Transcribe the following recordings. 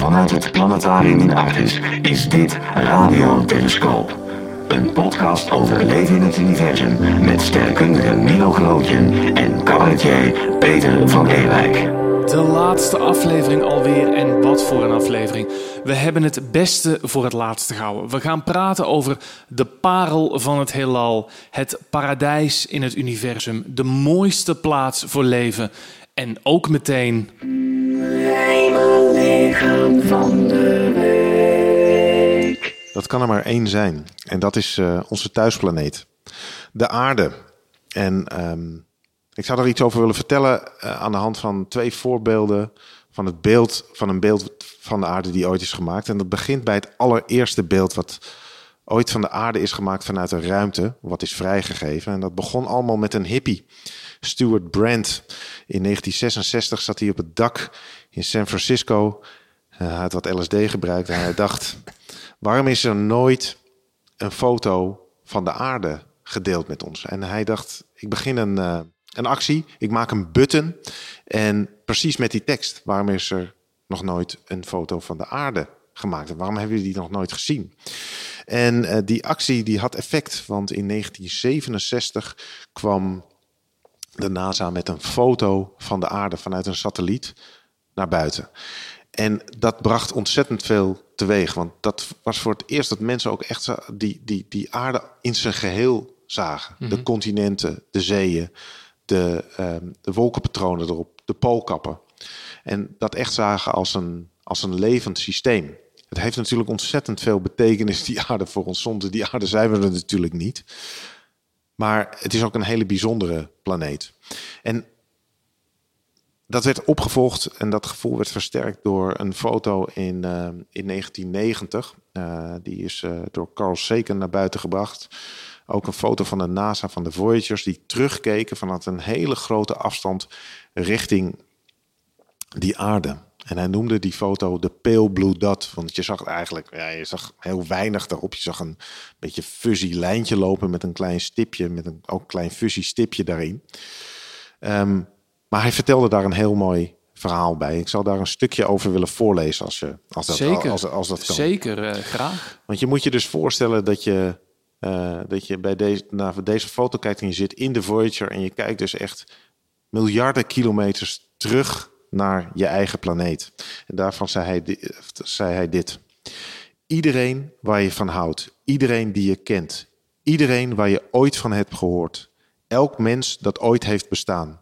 Vanuit het planetarium in Artis is dit Radio Telescoop. Een podcast over leven in het universum met sterrenkundige Milo Gelootjen en cabaretier Peter van Ewijk. De laatste aflevering alweer en wat voor een aflevering. We hebben het beste voor het laatste gehouden. We gaan praten over de parel van het heelal, het paradijs in het universum, de mooiste plaats voor leven en ook meteen Hemellichaam van de week. Dat kan er maar één zijn. En dat is eh, onze thuisplaneet. De aarde. En ehm, ik zou er iets over willen vertellen eh, aan de hand van twee voorbeelden van het beeld van een beeld van de aarde die ooit is gemaakt. En dat begint bij het allereerste beeld wat ooit van de aarde is gemaakt vanuit een ruimte, wat is vrijgegeven. En dat begon allemaal met een hippie, Stuart Brand. In 1966 zat hij op het dak in San Francisco. Eh, hij had wat LSD gebruikt en hij dacht: waarom is er nooit een foto van de aarde gedeeld met ons? En hij dacht: ik begin een, eh, een actie, ik maak een button en precies met die tekst. Waarom is er nog nooit een foto van de aarde gemaakt? En waarom hebben jullie die nog nooit gezien? En eh, die actie die had effect, want in 1967 kwam de NASA met een foto van de aarde vanuit een satelliet naar buiten. En dat bracht ontzettend veel teweeg. Want dat was voor het eerst dat mensen ook echt die, die, die aarde in zijn geheel zagen. De continenten, de zeeën, de, ehm, de wolkenpatronen erop, de poolkappen. En dat echt zagen als een, als een levend systeem. Het heeft natuurlijk ontzettend veel betekenis, die aarde voor ons. Zonder die aarde zijn we er natuurlijk niet. Maar het is ook een hele bijzondere planeet. En dat werd opgevolgd en dat gevoel werd versterkt door een foto in, eh, in 1990. Eh, die is eh, door Carl Sagan naar buiten gebracht. Ook een foto van de NASA van de Voyagers die terugkeken vanuit een hele grote afstand richting die aarde. En hij noemde die foto de pale blue dot. Want je zag eigenlijk, ja, je zag heel weinig daarop. Je zag een beetje fuzzy lijntje lopen met een klein stipje, met een ook klein fuzzy stipje daarin. Ehm, maar hij vertelde daar een heel mooi verhaal bij. Ik zal daar een stukje over willen voorlezen als, je, als, dat, Zeker. als, als dat kan. zeker eh, graag. Want je moet je dus voorstellen dat je, eh, dat je bij deze, naar deze foto kijkt en je zit in de Voyager en je kijkt dus echt miljarden kilometers terug naar je eigen planeet. En daarvan zei hij, di- zei hij dit. Iedereen waar je van houdt, iedereen die je kent, iedereen waar je ooit van hebt gehoord, elk mens dat ooit heeft bestaan,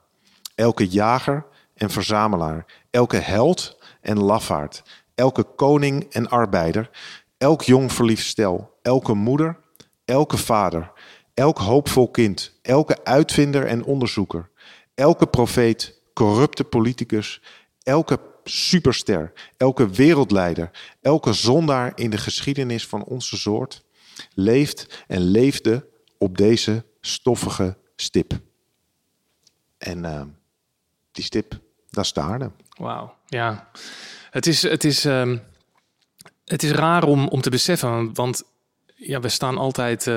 elke jager en verzamelaar, elke held en lafaard, elke koning en arbeider, elk jong verliefd stel, elke moeder, elke vader, elk hoopvol kind, elke uitvinder en onderzoeker, elke profeet, corrupte politicus, elke superster, elke wereldleider, elke zondaar in de geschiedenis van onze soort leeft en leefde op deze stoffige stip. En eh, die stip, dat is de. Wauw, ja. Het is, het is, ehm, het is raar om, om te beseffen, want ja, we staan altijd s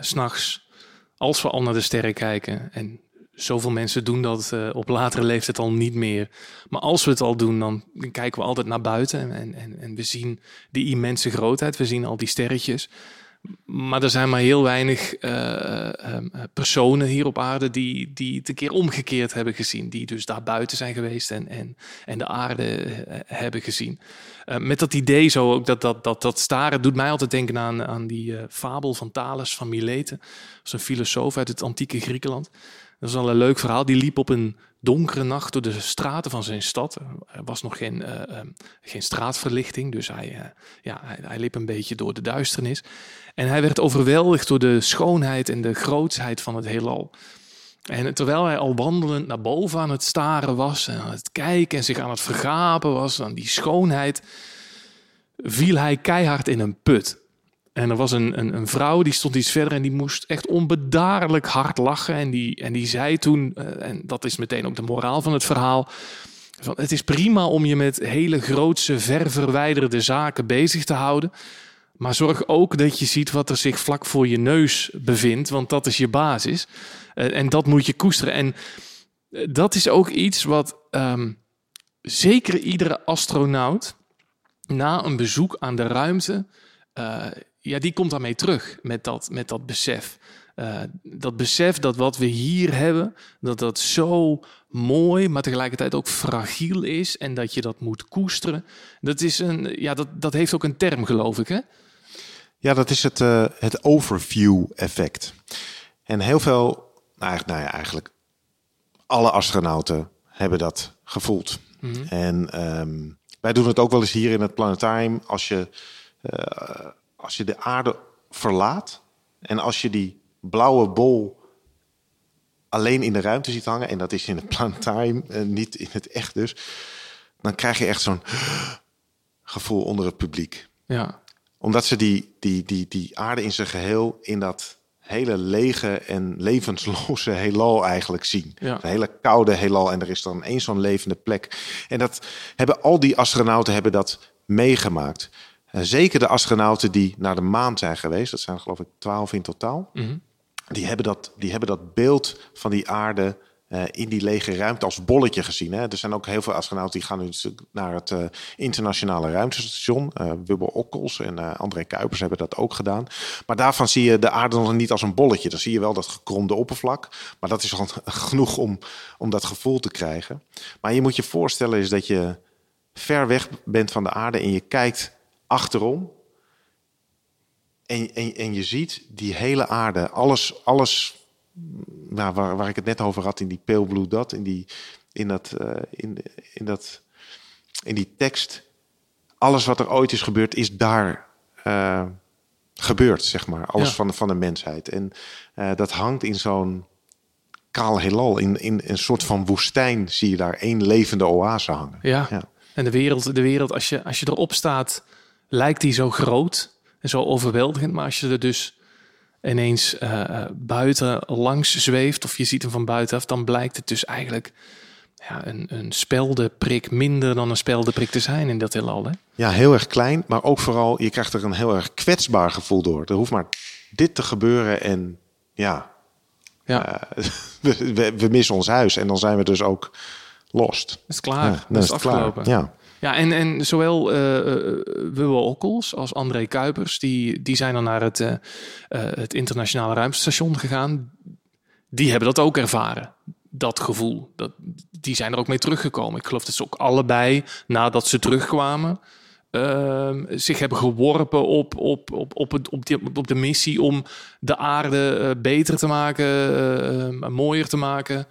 s'nachts, als we al naar de sterren kijken. En zoveel mensen doen dat eh, op latere leeftijd al niet meer. Maar als we het al doen, dan kijken we altijd naar buiten. En, en, en we zien die immense grootheid, we zien al die sterretjes. Maar er zijn maar heel weinig eh, eh, eh, personen hier op aarde die, die het een keer omgekeerd hebben gezien. Die dus daar buiten zijn geweest en, en, en de aarde eh, hebben gezien. Met dat idee zo ook, dat, dat, dat, dat staren doet mij altijd denken aan, aan die fabel van Thales van Mileten. Dat is een filosoof uit het antieke Griekenland. Dat is wel een leuk verhaal. Die liep op een donkere nacht door de straten van zijn stad. Er was nog geen, eh, eh, geen straatverlichting, dus hij, eh, ja, hij, hij liep een beetje door de duisternis. En hij werd overweldigd door de schoonheid en de grootsheid van het heelal. En terwijl hij al wandelend naar boven aan het staren was en aan het kijken en zich aan het vergapen was aan die schoonheid, viel hij keihard in een put. En er was een, een, een vrouw die stond iets verder en die moest echt onbedaarlijk hard lachen. En die, en die zei toen, eh, en dat is meteen ook de moraal van het verhaal. Van, het is prima om je met hele grootse, ver verwijderde zaken bezig te houden. Maar zorg ook dat je ziet wat er zich vlak voor je neus bevindt, want dat is je basis. Eh, en dat moet je koesteren. En eh, dat is ook iets wat ehm, zeker iedere astronaut na een bezoek aan de ruimte, ja, die komt daarmee terug met dat, met dat besef. Uh, dat besef dat wat we hier hebben, dat dat zo mooi, maar tegelijkertijd ook fragiel is en dat je dat moet koesteren. Dat, is een, ja, dat, dat heeft ook een term, geloof ik, hè? Ja, dat is het, uh, het overview-effect. En heel veel, nou, nou ja, eigenlijk alle astronauten hebben dat gevoeld. Mm -hmm. En um, wij doen het ook wel eens hier in het planetarium. Als je, uh, als je de aarde verlaat en als je die blauwe bol alleen in de ruimte ziet hangen, en dat is in het planetarium, uh, niet in het echt dus, dan krijg je echt zo'n gevoel onder het publiek. Ja. Omdat ze die, die, die, die aarde in zijn geheel in dat hele lege en levensloze heelal eigenlijk zien. Ja. Een hele koude heelal en er is dan één zo'n levende plek. En dat hebben al die astronauten hebben dat meegemaakt. Uh, zeker de astronauten die naar de maan zijn geweest, dat zijn geloof ik twaalf in totaal. Mm -hmm. Die hebben, dat, die hebben dat beeld van die aarde uh, in die lege ruimte als bolletje gezien. Hè? Er zijn ook heel veel astronauten die gaan nu naar het uh, internationale ruimtestation. Uh, Wubbo Okkels en André Kuipers hebben dat ook gedaan. Maar daarvan zie je de aarde nog niet als een bolletje. Dan zie je wel dat gekromde oppervlak. Maar dat is al genoeg om, om dat gevoel te krijgen. Maar je moet je voorstellen is dat je ver weg bent van de aarde en je kijkt achterom. En, en, en je ziet die hele aarde, alles, alles nou, waar, waar ik het net over had in die Pale Blue Dot, in, die, in, dat, uh, in, in, dat, in die tekst. Alles wat er ooit is gebeurd, is daar uh, gebeurd, zeg maar. Alles Ja. van, van de mensheid. En uh, dat hangt in zo'n kaal heelal. In, in een soort van woestijn zie je daar één levende oase hangen. Ja. Ja. En de wereld, de wereld als, je, als je erop staat, lijkt die zo groot en zo overweldigend. Maar als je er dus ineens uh, buiten langs zweeft of je ziet hem van buitenaf, dan blijkt het dus eigenlijk ja, een, een speldeprik minder dan een speldeprik te zijn in dat heelal. Hè? Ja, heel erg klein, maar ook vooral, je krijgt er een heel erg kwetsbaar gevoel door. Er hoeft maar dit te gebeuren en ja, Ja, uh, we, we, we, missen ons huis en dan zijn we dus ook lost. dat is klaar. Ja, dat is afgelopen. Klaar. Ja. Ja, en, en zowel uh, Wubbo Okkels als André Kuipers, die, die zijn dan naar het, uh, het internationale ruimtestation gegaan. Die hebben dat ook ervaren, dat gevoel. Dat, die zijn er ook mee teruggekomen. Ik geloof dat ze ook allebei, nadat ze terugkwamen, ehm, zich hebben geworpen op, op, op, op, op, op de missie om de aarde beter te maken, mooier te maken.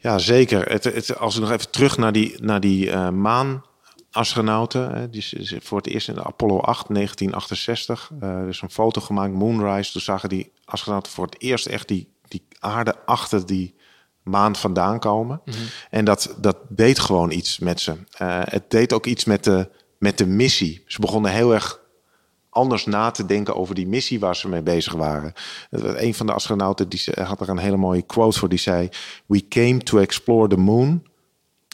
Ja, zeker. Het, het, als we nog even terug naar die, naar die uh, maanastronauten. Hè, die is voor het eerst in de Apollo 8, 1968. Uh, er is een foto gemaakt, Moonrise. Toen zagen die astronauten voor het eerst echt die, die aarde achter die maan vandaan komen. Mm -hmm. En dat, dat deed gewoon iets met ze. Uh, het deed ook iets met de, met de missie. Ze begonnen heel erg anders na te denken over die missie waar ze mee bezig waren. Een van de astronauten die had er een hele mooie quote voor. Die zei: We came to explore the moon,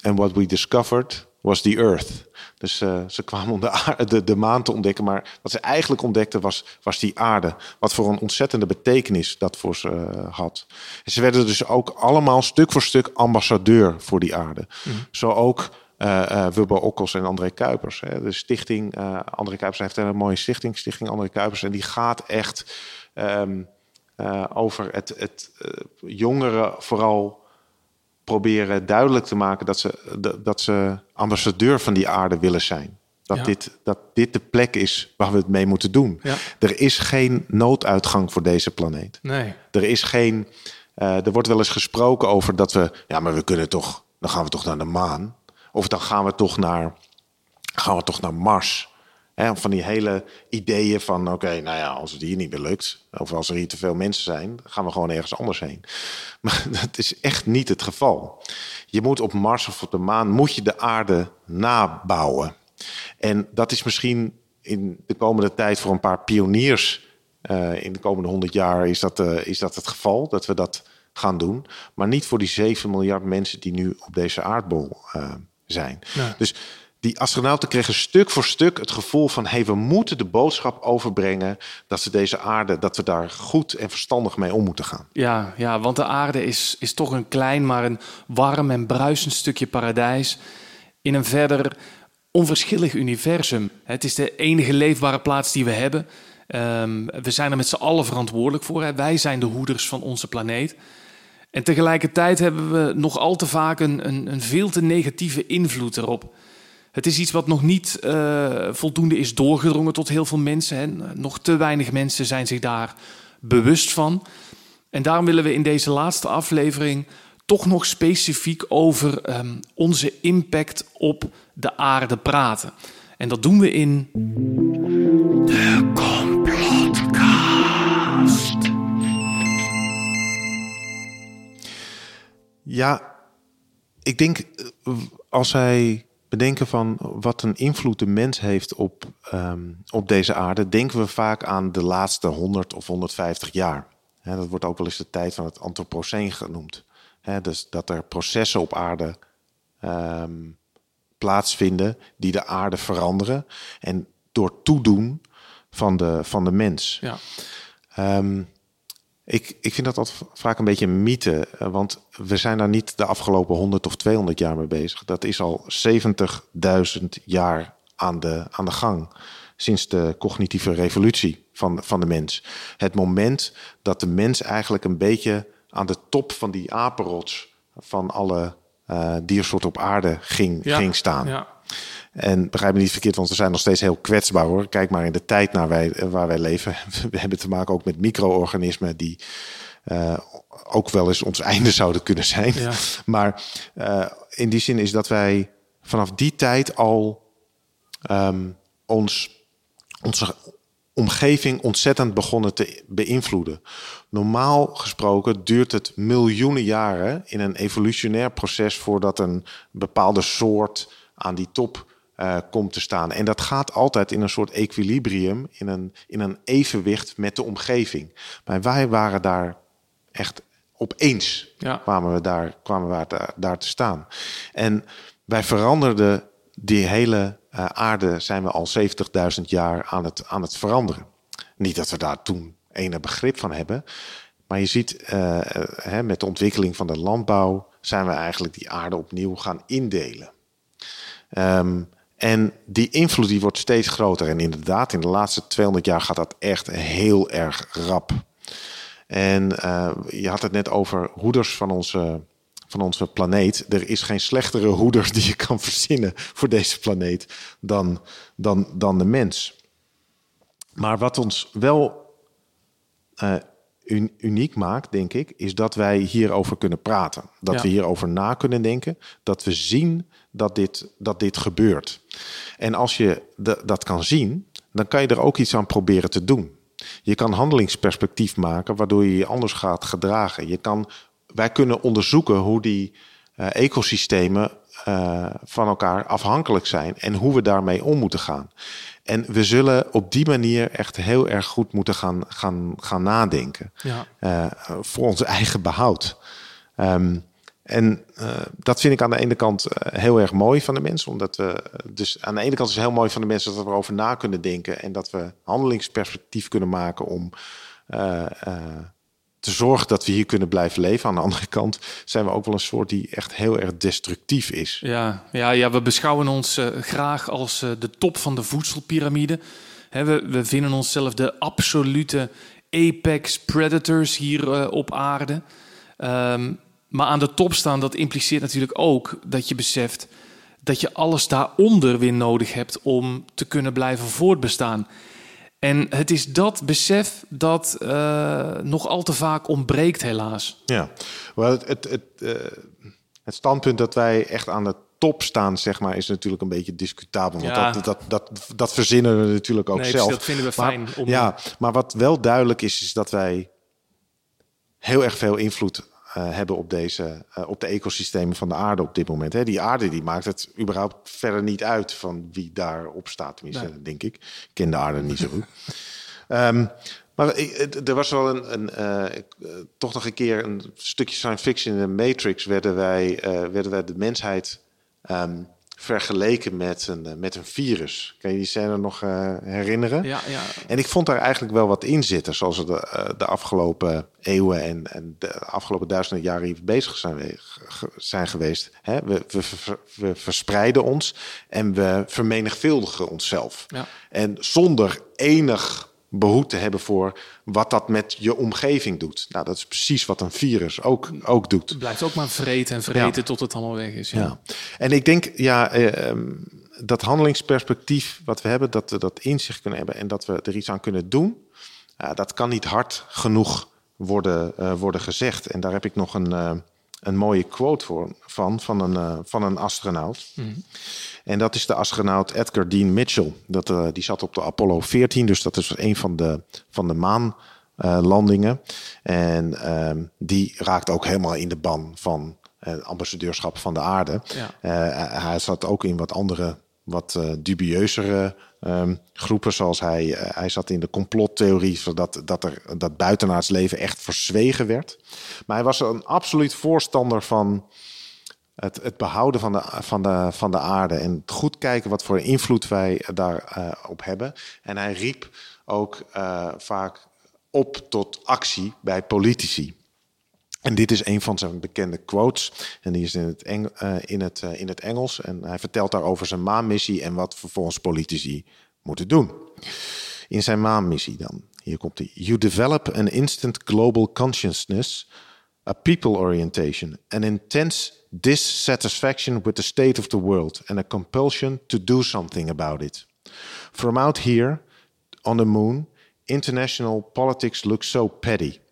and what we discovered was the Earth. Dus uh, ze kwamen om de, aarde, de, de, maan te ontdekken, maar wat ze eigenlijk ontdekten was, was die aarde. Wat voor een ontzettende betekenis dat voor ze uh, had. En ze werden dus ook allemaal stuk voor stuk ambassadeur voor die aarde. Mm. Zo ook uh, uh, Wubbo Okkels en André Kuipers. Hè. De stichting, uh, André Kuipers heeft een mooie stichting, Stichting André Kuipers. En die gaat echt um, over het, het jongeren vooral proberen duidelijk te maken dat ze, dat ze ambassadeur van die aarde willen zijn. Dat, Ja. dit, dat dit de plek is waar we het mee moeten doen. Ja. Er is geen nooduitgang voor deze planeet. Nee. Er is geen. Uh, er wordt wel eens gesproken over dat we. Ja, maar we kunnen toch. Dan gaan we toch naar de maan. Of dan gaan we toch naar. Gaan we toch naar Mars. Van die hele ideeën van. Oké, nou ja, als het hier niet meer lukt. Of als er hier te veel mensen zijn. Gaan we gewoon ergens anders heen. Maar dat is echt niet het geval. Je moet op Mars of op de maan. Moet je de aarde nabouwen. En dat is misschien in de komende tijd voor een paar pioniers. Uh, in de komende honderd jaar is dat, uh, is dat het geval. Dat we dat gaan doen. Maar niet voor die 7 miljard mensen die nu op deze aardbol uh, zijn. Ja. Dus die astronauten kregen stuk voor stuk het gevoel van... hey, we moeten de boodschap overbrengen dat ze deze aarde... dat we daar goed en verstandig mee om moeten gaan. Ja, ja want de aarde is, is toch een klein, maar een warm en bruisend stukje paradijs... in een verder onverschillig universum. Het is de enige leefbare plaats die we hebben. Ehm, we zijn er met z'n allen verantwoordelijk voor. Hè. Wij zijn de hoeders van onze planeet. En tegelijkertijd hebben we nog al te vaak een, een, een veel te negatieve invloed erop. Het is iets wat nog niet uh, voldoende is doorgedrongen tot heel veel mensen. Hè. Nog te weinig mensen zijn zich daar bewust van. En daarom willen we in deze laatste aflevering toch nog specifiek over um, onze impact op de aarde praten. En dat doen we in. Ja, ik denk eh, als wij bedenken van wat een invloed de mens heeft op, um, op deze aarde, denken we vaak aan de laatste 100 of 150 jaar. dat wordt ook wel eens de tijd van het Anthropoceen genoemd. dus dat er processen op aarde um, plaatsvinden die de aarde veranderen. En door toedoen van de, van de mens. Ja. Um, ik, ik vind dat altijd vaak een beetje een mythe, eh, want we zijn daar niet de afgelopen 100 of 200 jaar mee bezig. Dat is al 70.000 jaar aan de, aan de gang sinds de cognitieve revolutie van, van de mens. Het moment dat de mens eigenlijk een beetje aan de top van die apenrots van alle uh, diersoorten op aarde ging, ging staan. Ja. En begrijp me niet verkeerd, want we zijn nog steeds heel kwetsbaar hoor. Kijk maar in de tijd naar wij, waar wij leven. We hebben te maken ook met micro-organismen die uh, ook wel eens ons einde zouden kunnen zijn. Ja. Maar uh, in die zin is dat wij vanaf die tijd al um, ons, onze omgeving ontzettend begonnen te beïnvloeden. Normaal gesproken duurt het miljoenen jaren in een evolutionair proces voordat een bepaalde soort aan die top uh, komt te staan. En dat gaat altijd in een soort equilibrium, in een, in een evenwicht met de omgeving. Maar wij waren daar echt opeens ja. kwamen we, daar, kwamen we daar, daar te staan. En wij veranderden die hele uh, aarde, zijn we al 70.000 jaar aan het, aan het veranderen. Niet dat we daar toen enig begrip van hebben. Maar je ziet, uh, hè, met de ontwikkeling van de landbouw zijn we eigenlijk die aarde opnieuw gaan indelen. Um, en die invloed die wordt steeds groter. En inderdaad, in de laatste 200 jaar gaat dat echt heel erg rap. En uh, je had het net over hoeders van onze, van onze planeet. Er is geen slechtere hoeder die je kan verzinnen voor deze planeet dan, dan, dan de mens. Maar wat ons wel uh, uniek maakt, denk ik, is dat wij hierover kunnen praten. Dat Ja. we hierover na kunnen denken. Dat we zien dat dit, dat dit gebeurt. En als je de- dat kan zien, dan kan je er ook iets aan proberen te doen. Je kan handelingsperspectief maken, waardoor je je anders gaat gedragen. Je kan, wij kunnen onderzoeken hoe die eh, ecosystemen eh, van elkaar afhankelijk zijn en hoe we daarmee om moeten gaan. En we zullen op die manier echt heel erg goed moeten gaan, gaan, gaan nadenken Ja. eh, voor ons eigen behoud. Ehm, en eh, dat vind ik aan de ene kant eh, heel erg mooi van de mensen. Omdat we, dus aan de ene kant is heel mooi van de mensen dat we erover na kunnen denken. En dat we handelingsperspectief kunnen maken om eh, eh, te zorgen dat we hier kunnen blijven leven. Aan de andere kant zijn we ook wel een soort die echt heel erg destructief is. Ja, ja, ja, we beschouwen ons eh, graag als eh, de top van de voedselpiramide. Hè, we, we vinden onszelf de absolute apex predators hier eh, op aarde. Ehm, maar aan de top staan, dat impliceert natuurlijk ook dat je beseft dat je alles daaronder weer nodig hebt om te kunnen blijven voortbestaan. En het is dat besef dat eh, nog al te vaak ontbreekt, helaas. Ja, wel het, het, het, eh, het standpunt dat wij echt aan de top staan, zeg maar, is natuurlijk een beetje discutabel. Want Ja. dat, dat, dat, dat verzinnen we natuurlijk ook Nee, zelf. precies, dat vinden we Maar- fijn om- Ja, maar wat wel duidelijk is, is dat wij heel erg veel invloed hebben op, deze, eh, op de ecosystemen van de aarde op dit moment. Hè. Die aarde die maakt het überhaupt verder niet uit van wie daarop staat. Tenminste, Nee. denk ik. Ik ken de aarde niet zo goed. Ehm, maar er was wel een, een eh, eh, toch nog een keer een stukje science fiction in de Matrix werden wij, eh, werden wij de mensheid ehm, vergeleken met een, eh, met een virus. Kan je die scène nog uh, herinneren? Ja, ja. En ik vond daar eigenlijk wel wat in zitten, zoals we de, de afgelopen eeuwen en, en de afgelopen duizenden jaren hier bezig zijn, zijn geweest. Hè? We, we, we, verspreiden ons en we vermenigvuldigen onszelf. Ja. En zonder enig behoefte hebben voor wat dat met je omgeving doet. Nou, dat is precies wat een virus ook, ook doet. Het blijft ook maar vreten en vreten tot het allemaal weg is. Ja. ja. En ik denk, ja, eh, ehm, dat handelingsperspectief wat we hebben, dat we dat inzicht kunnen hebben en dat we er iets aan kunnen doen, uh, dat kan niet hard genoeg worden, uh, worden gezegd. En daar heb ik nog een, uh, een mooie quote voor, van, van een, van een astronaut. Mm en dat is de astronaut Edgar Dean Mitchell. Dat, uh, die zat op de Apollo 14, dus dat is een van de, van de maanlandingen. Uh, en uh, die raakt ook helemaal in de ban van het ambassadeurschap van de aarde. Ja. Eh, hij zat ook in wat andere, wat dubieuzere um, groepen, zoals hij, hij zat in de complottheorie, zodat dat er dat buitenaards leven echt verzwegen werd. Maar hij was een absoluut voorstander van het, het behouden van de, van, de, van de aarde en goed kijken wat voor invloed wij daarop uh, op hebben. En hij riep ook uh, vaak op tot actie bij politici. En dit is een van zijn bekende quotes. En die is in het, uh, in het, in het Engels. En hij vertelt daarover zijn maanmissie en wat vervolgens politici moeten doen. In zijn maanmissie dan. Hier komt hij. You develop an instant global consciousness, a people orientation, an intense dissatisfaction with the state of the world and a compulsion to do something about it. From out here on the moon, international politics looks so petty.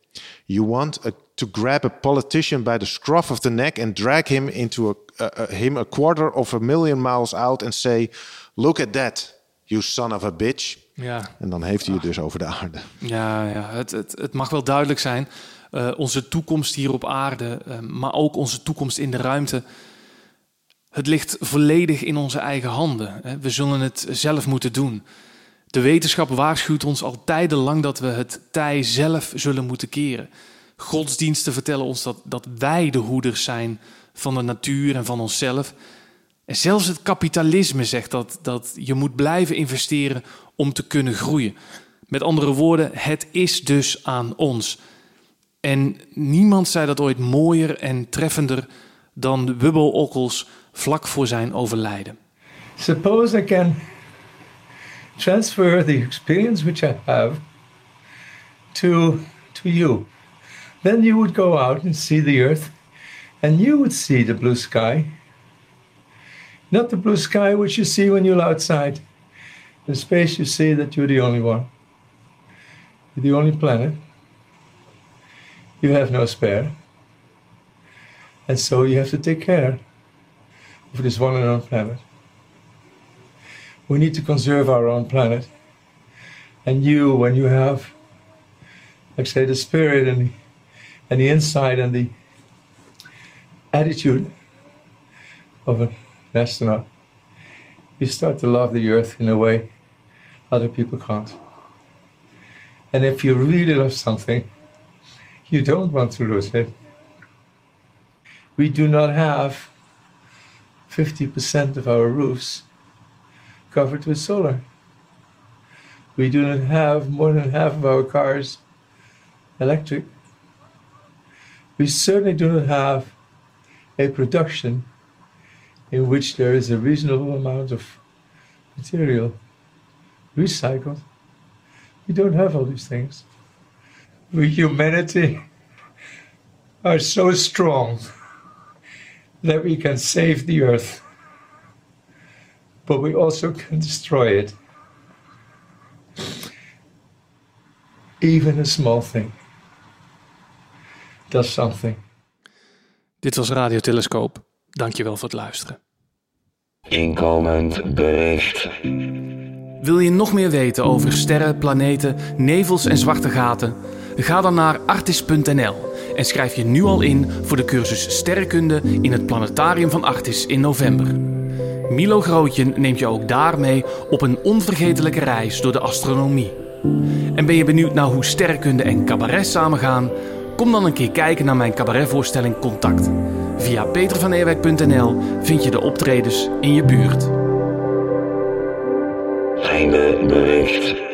You want a, to grab a politician by the scruff of the neck and drag him into a, him a quarter of a million miles out and say, "Look at that, you son of a bitch." Ja. En dan heeft hij het dus over de aarde. Ja, ja. Het, het, het mag wel duidelijk zijn uh, onze toekomst hier op aarde, uh, maar ook onze toekomst in de ruimte. Het ligt volledig in onze eigen handen. Hè. We zullen het zelf moeten doen. De wetenschap waarschuwt ons al tijdenlang dat we het tij zelf zullen moeten keren. Godsdiensten vertellen ons dat, dat wij de hoeders zijn van de natuur en van onszelf. En zelfs het kapitalisme zegt dat, dat je moet blijven investeren om te kunnen groeien. Met andere woorden, het is dus aan ons. En niemand zei dat ooit mooier en treffender dan Wubbo Ockels vlak voor zijn overlijden. Suppose I can transfer the experience which I have to, to you. Then you would go out and see the earth and you would see the blue sky. Not the blue sky which you see when you're outside. the space you see that you're the only one. You're the only planet. you have no spare. And so you have to take care of this one and only planet. We need to conserve our own planet. And you, when you have, like say, the spirit and the, and the insight and the attitude of an astronaut, you start to love the earth in a way other people can't. And if you really love something, you don't want to lose it. We do not have 50% of our roofs covered with solar. We do not have more than half of our cars electric. We certainly do not have a production in which there is a reasonable amount of material recycled. We don't have all these things we humanity are so strong that we can save the earth, but we also can destroy it. Even a small thing does something. Dit was Radio Telescoop. Dankjewel voor het luisteren. Inkomend bericht. Wil je nog meer weten over sterren, planeten, nevels en zwarte gaten? Ga dan naar artis.nl en schrijf je nu al in voor de cursus Sterrenkunde in het Planetarium van Artis in november. Milo Grootje neemt je ook daarmee op een onvergetelijke reis door de astronomie. En ben je benieuwd naar hoe sterrenkunde en cabaret samengaan? Kom dan een keer kijken naar mijn cabaretvoorstelling Contact. Via petervaneerwijk.nl vind je de optredens in je buurt. Fijne.